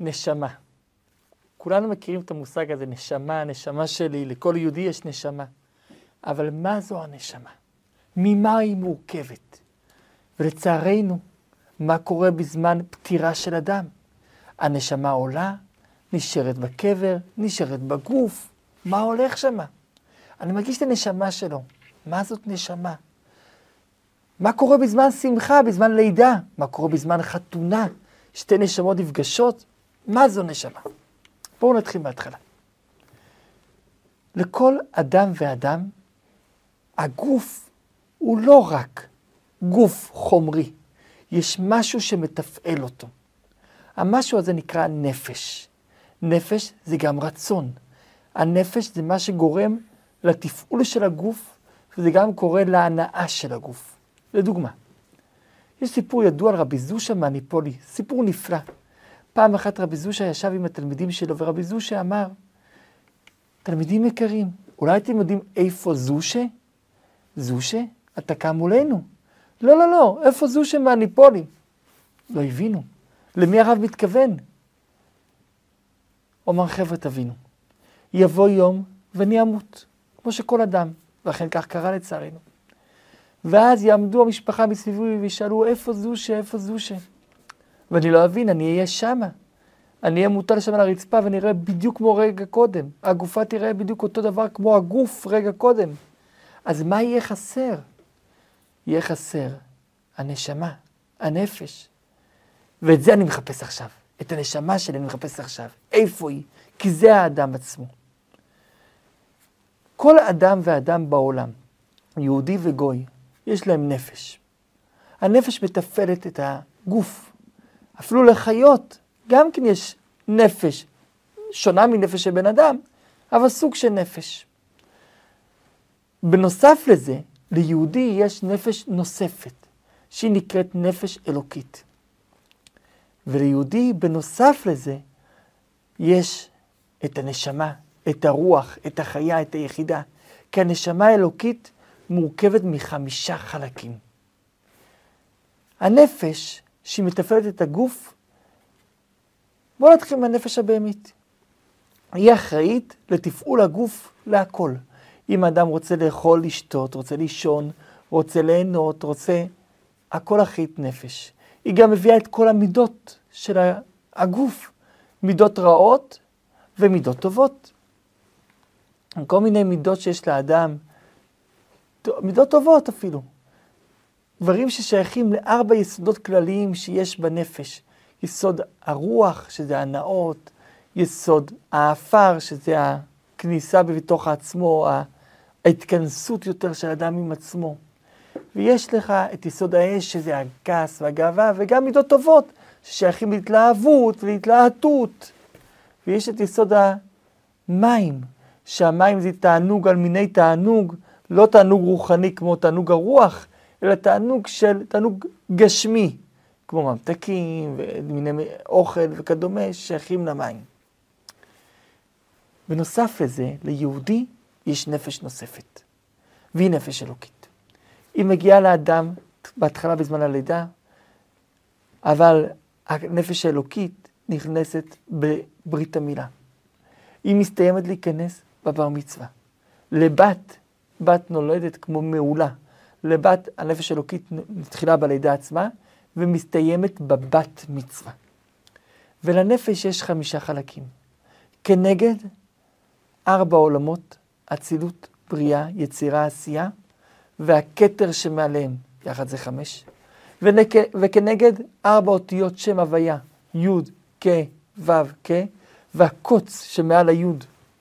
נשמה. כולנו מכירים את המושג הזה, נשמה, נשמה שלי, לכל יהודי יש נשמה. אבל מה זו הנשמה? ממה היא מורכבת? ולצערנו, מה קורה בזמן פטירה של אדם? הנשמה עולה, נשארת בקבר, נשארת בגוף, מה הולך שמה? אני מרגיש את הנשמה שלו. מה זאת נשמה? מה קורה בזמן שמחה, בזמן לידה? מה קורה בזמן חתונה? שתי נשמות נפגשות? מה זו נשמה? בואו נתחיל מההתחלה. לכל אדם ואדם, הגוף הוא לא רק גוף חומרי, יש משהו שמתפעל אותו. המשהו הזה נקרא נפש. נפש זה גם רצון. הנפש זה מה שגורם לתפעול של הגוף, וזה גם קורה להנאה של הגוף. לדוגמה, יש סיפור ידוע על רבי זושה מהניפולי, סיפור נפלא. פעם אחת רבי זושה ישב עם התלמידים שלו, ורבי זושה אמר, תלמידים יקרים, אולי אתם יודעים איפה זושה? זושה? אתה קם מולנו. לא, לא, לא, איפה זושה מהניפולים? לא הבינו. למי הרב מתכוון? אומר, חבר'ה, תבינו, יבוא יום ואני אמות, כמו שכל אדם, ואכן כך קרה לצערנו. ואז יעמדו המשפחה מסביבי וישאלו, איפה זושה, איפה זושה? ואני לא אבין, אני אהיה שמה. אני אהיה מוטל שם על הרצפה ואני אראה בדיוק כמו רגע קודם. הגופה תראה בדיוק אותו דבר כמו הגוף רגע קודם. אז מה יהיה חסר? יהיה חסר הנשמה, הנפש. ואת זה אני מחפש עכשיו. את הנשמה שלי אני מחפש עכשיו. איפה היא? כי זה האדם עצמו. כל אדם ואדם בעולם, יהודי וגוי, יש להם נפש. הנפש מתפעלת את הגוף. אפילו לחיות, גם כן יש נפש, שונה מנפש של בן אדם, אבל סוג של נפש. בנוסף לזה, ליהודי יש נפש נוספת, שהיא נקראת נפש אלוקית. וליהודי, בנוסף לזה, יש את הנשמה, את הרוח, את החיה, את היחידה. כי הנשמה האלוקית מורכבת מחמישה חלקים. הנפש, שהיא מתפעלת את הגוף, בואו נתחיל מהנפש הבהמית. היא אחראית לתפעול הגוף להכל. אם אדם רוצה לאכול, לשתות, רוצה לישון, רוצה ליהנות, רוצה... הכל אחראית נפש. היא גם מביאה את כל המידות של הגוף, מידות רעות ומידות טובות. כל מיני מידות שיש לאדם, מידות טובות אפילו. דברים ששייכים לארבע יסודות כלליים שיש בנפש. יסוד הרוח, שזה הנאות, יסוד האפר, שזה הכניסה בתוך עצמו, ההתכנסות יותר של אדם עם עצמו. ויש לך את יסוד האש, שזה הכעס והגאווה, וגם מידות טובות, ששייכים להתלהבות ולהתלהטות. ויש את יסוד המים, שהמים זה תענוג על מיני תענוג, לא תענוג רוחני כמו תענוג הרוח, אלא תענוג של, תענוג גשמי, כמו ממתקים ומיני אוכל וכדומה, שייכים למים. בנוסף לזה, ליהודי יש נפש נוספת, והיא נפש אלוקית. היא מגיעה לאדם בהתחלה בזמן הלידה, אבל הנפש האלוקית נכנסת בברית המילה. היא מסתיימת להיכנס בבר מצווה. לבת, בת נולדת כמו מעולה. לבת הנפש האלוקית מתחילה בלידה עצמה ומסתיימת בבת מצווה. ולנפש יש חמישה חלקים. כנגד ארבע עולמות, אצילות, בריאה, יצירה, עשייה, והכתר שמעליהם, יחד זה חמש. ונק... וכנגד ארבע אותיות שם הוויה, י', כ', ו', כ', והקוץ שמעל הי',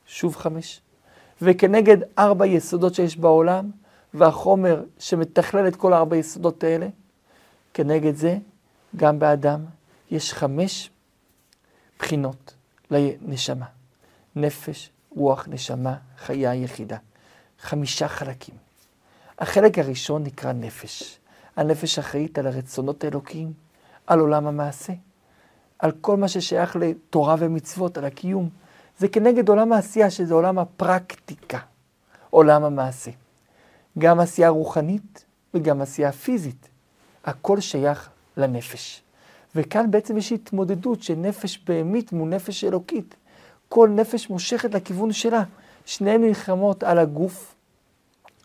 שוב חמש. וכנגד ארבע יסודות שיש בעולם, והחומר שמתכלל את כל ארבע יסודות האלה, כנגד זה, גם באדם יש חמש בחינות לנשמה. נפש, רוח, נשמה, חיה, יחידה. חמישה חלקים. החלק הראשון נקרא נפש. הנפש אחראית על הרצונות האלוקיים, על עולם המעשה, על כל מה ששייך לתורה ומצוות, על הקיום. זה כנגד עולם העשייה, שזה עולם הפרקטיקה, עולם המעשה. גם עשייה רוחנית וגם עשייה פיזית. הכל שייך לנפש. וכאן בעצם יש התמודדות של נפש בהמית מול נפש אלוקית. כל נפש מושכת לכיוון שלה. שניהם נלחמות על הגוף.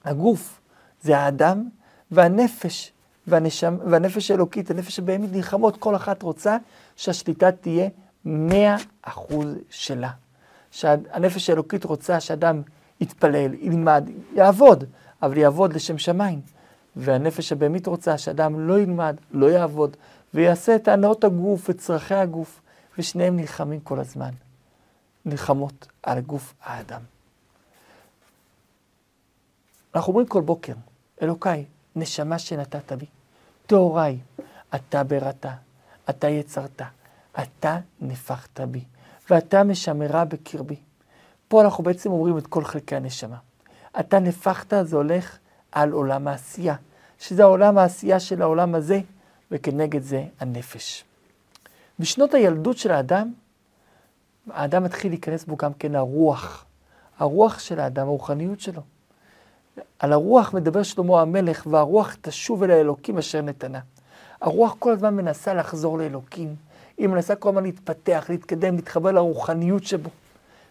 הגוף זה האדם, והנפש, והנשם, והנפש האלוקית, הנפש הבהמית, נלחמות, כל אחת רוצה שהשליטה תהיה מאה אחוז שלה. שהנפש האלוקית רוצה שאדם יתפלל, ילמד, יעבוד, אבל יעבוד לשם שמיים. והנפש הבהמית רוצה שאדם לא ילמד, לא יעבוד, ויעשה את הנאות הגוף וצרכי הגוף, ושניהם נלחמים כל הזמן. נלחמות על גוף האדם. אנחנו אומרים כל בוקר, אלוקיי, נשמה שנתת בי, טהוריי, אתה בראת, אתה יצרת, אתה נפחת בי, ואתה משמרה בקרבי. פה אנחנו בעצם אומרים את כל חלקי הנשמה. אתה נפחת, זה הולך על עולם העשייה, שזה העולם העשייה של העולם הזה, וכנגד זה הנפש. בשנות הילדות של האדם, האדם מתחיל להיכנס בו גם כן הרוח, הרוח של האדם, הרוחניות שלו. על הרוח מדבר שלמה המלך, והרוח תשוב אל האלוקים אשר נתנה. הרוח כל הזמן מנסה לחזור לאלוקים, היא מנסה כל הזמן להתפתח, להתקדם, להתחבר לרוחניות שבו.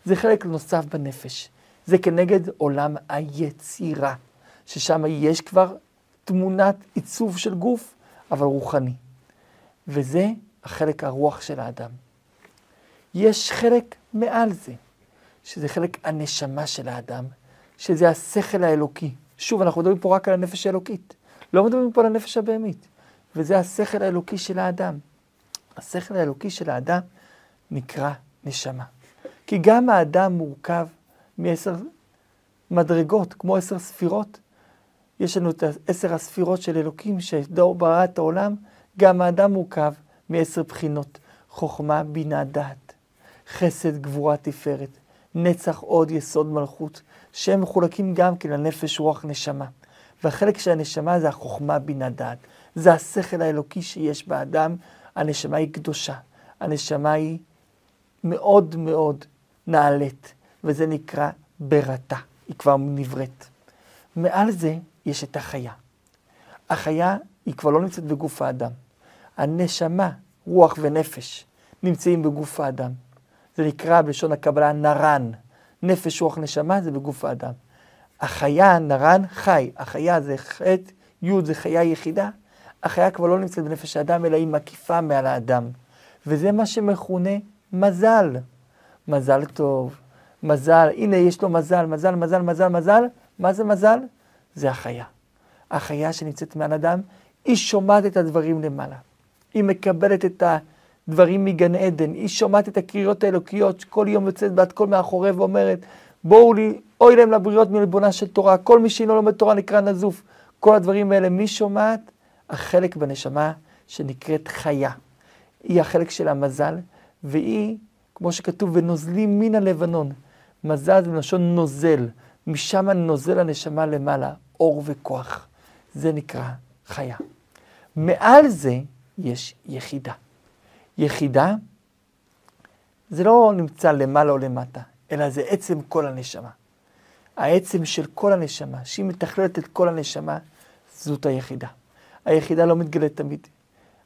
זה חלק נוסף בנפש. זה כנגד עולם היצירה, ששם יש כבר תמונת עיצוב של גוף, אבל רוחני. וזה החלק הרוח של האדם. יש חלק מעל זה, שזה חלק הנשמה של האדם, שזה השכל האלוקי. שוב, אנחנו מדברים פה רק על הנפש האלוקית. לא מדברים פה על הנפש הבהמית. וזה השכל האלוקי של האדם. השכל האלוקי של האדם נקרא נשמה. כי גם האדם מורכב מעשר מדרגות, כמו עשר ספירות. יש לנו את עשר הספירות של אלוקים, שדור ברא את העולם, גם האדם מורכב מעשר בחינות. חוכמה, בינה, דעת, חסד, גבורה, תפארת, נצח, עוד, יסוד, מלכות, שהם מחולקים גם כן לנפש, רוח, נשמה. והחלק של הנשמה זה החוכמה, בינה, דעת. זה השכל האלוקי שיש באדם, הנשמה היא קדושה. הנשמה היא מאוד מאוד נעלית, וזה נקרא ברתה, היא כבר נבראת. מעל זה יש את החיה. החיה היא כבר לא נמצאת בגוף האדם. הנשמה, רוח ונפש, נמצאים בגוף האדם. זה נקרא בלשון הקבלה נרן. נפש, רוח, נשמה זה בגוף האדם. החיה, נרן, חי. החיה זה חטא, י' זה חיה יחידה. החיה כבר לא נמצאת בנפש האדם, אלא היא מקיפה מעל האדם. וזה מה שמכונה מזל. מזל טוב, מזל, הנה יש לו מזל, מזל, מזל, מזל, מזל. מה זה מזל? זה החיה. החיה שנמצאת מעל אדם, היא שומעת את הדברים למעלה. היא מקבלת את הדברים מגן עדן, היא שומעת את הקריאות האלוקיות, שכל יום יוצאת בת קול מאחורי ואומרת, בואו לי, אוי להם לבריות מלבונה של תורה, כל מי שאינו לומד תורה נקרא נזוף. כל הדברים האלה, מי שומעת? החלק בנשמה שנקראת חיה. היא החלק של המזל, והיא, כמו שכתוב, ונוזלים מן הלבנון. מזל זה מלשון נוזל, משם נוזל הנשמה למעלה, אור וכוח. זה נקרא חיה. מעל זה יש יחידה. יחידה זה לא נמצא למעלה או למטה, אלא זה עצם כל הנשמה. העצם של כל הנשמה, שהיא מתכללת את כל הנשמה, זאת היחידה. היחידה לא מתגלית תמיד.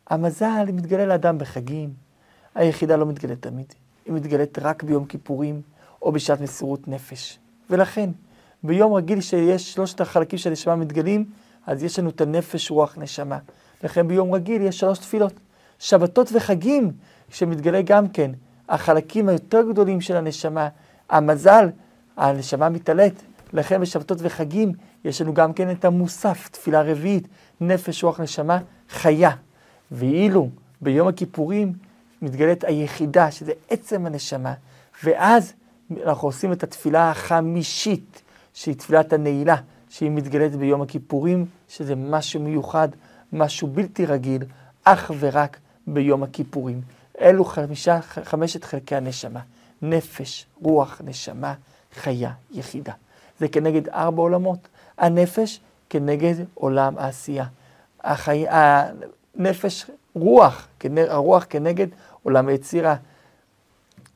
המזל מתגלה לאדם בחגים, היחידה לא מתגלית תמיד. היא מתגלית רק ביום כיפורים או בשעת מסירות נפש. ולכן, ביום רגיל שיש שלושת החלקים של הנשמה מתגלים, אז יש לנו את הנפש, רוח, נשמה. לכן ביום רגיל יש שלוש תפילות. שבתות וחגים, שמתגלה גם כן, החלקים היותר גדולים של הנשמה, המזל, הנשמה מתעלית. לכן בשבתות וחגים יש לנו גם כן את המוסף, תפילה רביעית, נפש, רוח, נשמה, חיה. ואילו ביום הכיפורים מתגלית היחידה, שזה עצם הנשמה, ואז אנחנו עושים את התפילה החמישית, שהיא תפילת הנעילה, שהיא מתגלית ביום הכיפורים, שזה משהו מיוחד, משהו בלתי רגיל, אך ורק ביום הכיפורים. אלו חמישה, חמשת חלקי הנשמה, נפש, רוח, נשמה, חיה, יחידה. זה כנגד ארבע עולמות. הנפש כנגד עולם העשייה. החי... הנפש, רוח, הרוח כנגד עולם היצירה.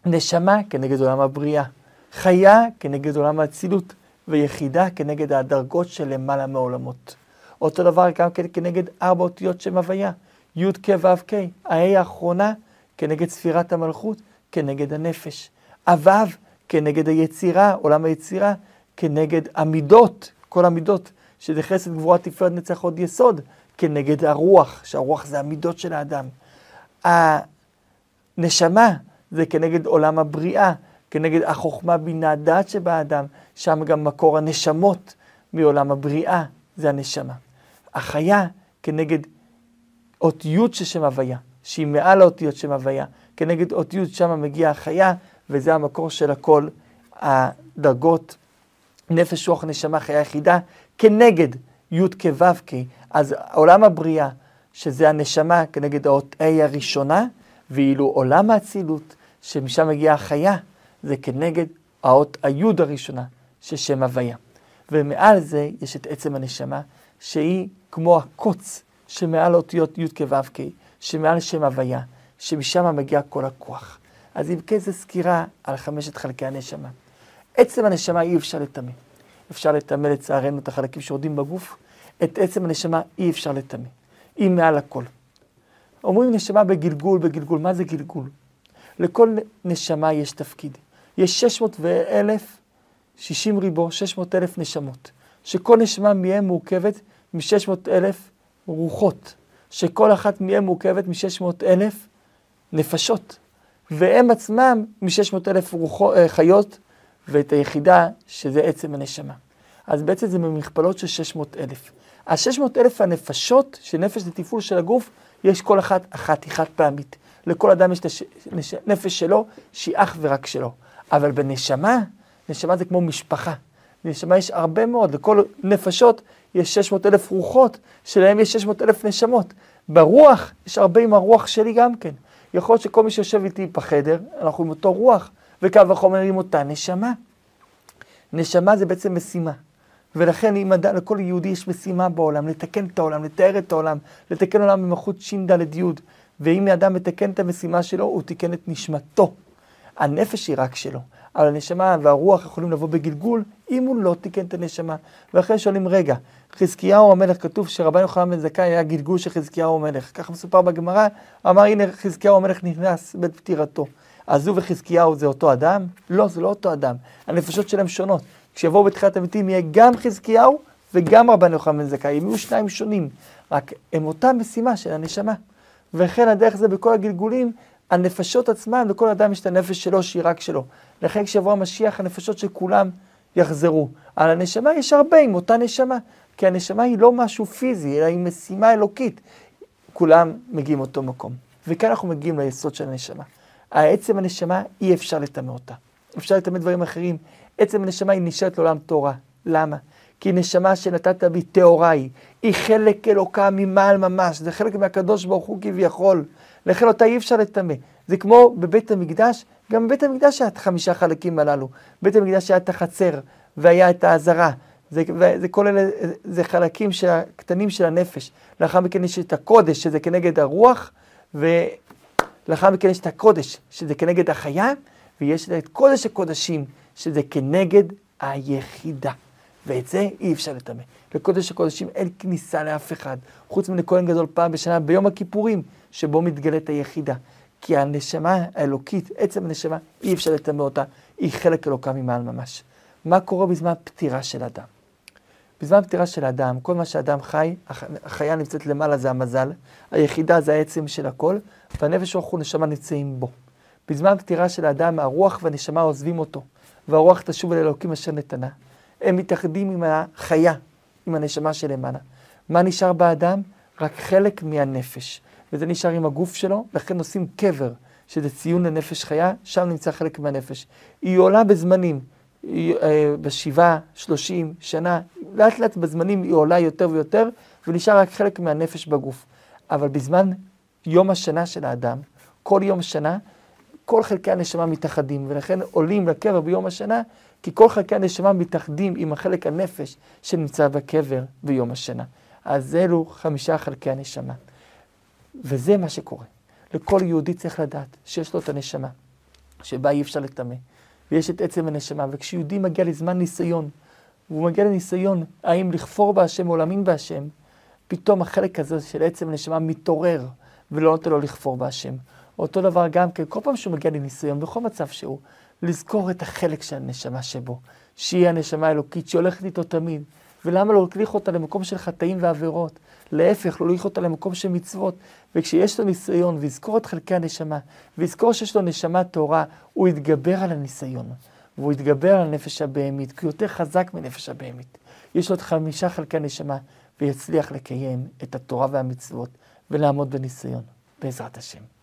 נשמה כנגד עולם הבריאה. חיה כנגד עולם האצילות. ויחידה כנגד הדרגות של למעלה מעולמות. אותו דבר גם כן כנגד ארבע אותיות שם הוויה. י' כ' ו' כ', הה' האחרונה כנגד ספירת המלכות, כנגד הנפש. הו' כנגד היצירה, עולם היצירה, כנגד המידות, כל המידות, שזה חסד, גבורה, תפארת, נצח, עוד יסוד, כנגד הרוח, שהרוח זה המידות של האדם. הנשמה זה כנגד עולם הבריאה, כנגד החוכמה בינה דעת שבאדם, שם גם מקור הנשמות מעולם הבריאה, זה הנשמה. החיה כנגד אות י' של שם הוויה, שהיא מעל האותיות שם הוויה, כנגד אות י' שם מגיעה החיה, וזה המקור של הכל הדרגות, נפש, רוח, נשמה, חיה יחידה, כנגד י' כו' כ'. אז עולם הבריאה, שזה הנשמה כנגד האות ה' הראשונה, ואילו עולם האצילות, שמשם מגיעה החיה, זה כנגד האות היוד הראשונה, ששם הוויה. ומעל זה יש את עצם הנשמה, שהיא כמו הקוץ שמעל אותיות י' כו' כ', שמעל שם הוויה, שמשם מגיע כל הכוח. אז אם כן, זו סקירה על חמשת חלקי הנשמה. עצם הנשמה אי אפשר לטמא. אפשר לטמא לצערנו את החלקים שיורדים בגוף, את עצם הנשמה אי אפשר לטמא. היא מעל הכל. אומרים נשמה בגלגול, בגלגול, מה זה גלגול? לכל נשמה יש תפקיד. יש 600 ואלף, 60 ריבו, 600 אלף נשמות, שכל נשמה מהן מורכבת מ-600 אלף רוחות, שכל אחת מהן מורכבת מ-600 אלף נפשות, והם עצמם מ-600 אלף אה, חיות, ואת היחידה שזה עצם הנשמה. אז בעצם זה ממכפלות של 600 אלף. ה-600 אלף הנפשות, שנפש זה תפעול של הגוף, יש כל אחת אחת, היא חד פעמית. לכל אדם יש את הנפש שלו, שהיא אך ורק שלו. אבל בנשמה, נשמה זה כמו משפחה. בנשמה יש הרבה מאוד, לכל נפשות יש 600 אלף רוחות, שלהם יש 600 אלף נשמות. ברוח, יש הרבה עם הרוח שלי גם כן. יכול להיות שכל מי שיושב איתי בחדר, אנחנו עם אותו רוח, וקו וחומר עם אותה נשמה. נשמה זה בעצם משימה. ולכן אם אדם, לכל יהודי יש משימה בעולם, לתקן את העולם, לתאר את העולם, לתקן עולם במלכות ש"ד י', ואם אדם מתקן את המשימה שלו, הוא תיקן את נשמתו. הנפש היא רק שלו, אבל הנשמה והרוח יכולים לבוא בגלגול, אם הוא לא תיקן את הנשמה. ואחרי שואלים, רגע, חזקיהו המלך, כתוב שרבן יוחנן בן זכאי היה גלגול של חזקיהו המלך. ככה מסופר בגמרא, אמר, הנה חזקיהו המלך נכנס בעת פטירתו. אז הוא וחזקיהו זה אותו אדם? לא, זה לא אותו אדם. הנפשות שלהם שונות. כשיבואו בתחילת המתים יהיה גם חזקיהו וגם רבן יוחנן בן זכאי, הם יהיו שניים שונים, רק הם אותה משימה של הנשמה. וכן הדרך זה בכל הגלגולים, הנפשות עצמם, לכל אדם יש את הנפש שלו שהיא רק שלו. לכן כשיבוא המשיח, הנפשות של כולם יחזרו. על הנשמה יש הרבה עם אותה נשמה, כי הנשמה היא לא משהו פיזי, אלא היא משימה אלוקית. כולם מגיעים מאותו מקום. וכאן אנחנו מגיעים ליסוד של הנשמה. העצם הנשמה, אי אפשר לטמא אותה. אפשר לטמא דברים אחרים. עצם הנשמה היא נשארת לעולם תורה. למה? כי נשמה שנתת בי טהורה היא. היא חלק אלוקה ממעל ממש. זה חלק מהקדוש ברוך הוא כביכול. לכן אותה אי אפשר לטמא. זה כמו בבית המקדש, גם בבית המקדש היה את חמישה חלקים הללו. בבית המקדש היה את החצר, והיה את העזרה. זה, זה כל אלה, זה חלקים של, קטנים של הנפש. לאחר מכן יש את הקודש, שזה כנגד הרוח, ולאחר מכן יש את הקודש, שזה כנגד החיה, ויש את קודש הקודשים, שזה כנגד היחידה. ואת זה אי אפשר לטמא. לקודש הקודשים אין כניסה לאף אחד, חוץ מלכהן גדול פעם בשנה, ביום הכיפורים, שבו מתגלית היחידה. כי הנשמה האלוקית, עצם הנשמה, אי אפשר לטמא אותה, היא חלק אלוקה ממעל ממש. מה קורה בזמן פטירה של אדם? בזמן פטירה של אדם, כל מה שאדם חי, החיה נמצאת למעלה זה המזל, היחידה זה העצם של הכל, והנפש רוח ונשמה נמצאים בו. בזמן פטירה של האדם, הרוח והנשמה עוזבים אותו, והרוח תשוב אל אלוקים אשר נתנה. הם מתאחדים עם החיה, עם הנשמה שלמעלה. מה נשאר באדם? רק חלק מהנפש. וזה נשאר עם הגוף שלו, לכן עושים קבר, שזה ציון לנפש חיה, שם נמצא חלק מהנפש. היא עולה בזמנים, היא, אה, בשבעה, שלושים שנה, לאט לאט בזמנים היא עולה יותר ויותר, ונשאר רק חלק מהנפש בגוף. אבל בזמן יום השנה של האדם, כל יום שנה, כל חלקי הנשמה מתאחדים, ולכן עולים לקבר ביום השנה, כי כל חלקי הנשמה מתאחדים עם החלק הנפש שנמצא בקבר ביום השנה. אז אלו חמישה חלקי הנשמה. וזה מה שקורה. לכל יהודי צריך לדעת שיש לו את הנשמה, שבה אי אפשר לטמא, ויש את עצם הנשמה, וכשיהודי מגיע לזמן ניסיון, והוא מגיע לניסיון האם לכפור בהשם או להאמין בהשם, פתאום החלק הזה של עצם הנשמה מתעורר, ולא נותן לו לכפור בהשם. אותו דבר גם כן, כל פעם שהוא מגיע לניסיון, בכל מצב שהוא, לזכור את החלק של הנשמה שבו, שהיא הנשמה האלוקית שהולכת איתו תמיד. ולמה לא לקליך אותה למקום של חטאים ועבירות? להפך, לא לקליך אותה למקום של מצוות. וכשיש לו ניסיון, ויזכור את חלקי הנשמה, ויזכור שיש לו נשמה טהורה, הוא יתגבר על הניסיון. והוא יתגבר על הנפש הבהמית, כי הוא יותר חזק מנפש הבהמית. יש לו את חמישה חלקי הנשמה, ויצליח לקיים את התורה והמצוות, ולעמוד בניסיון, בעזרת השם.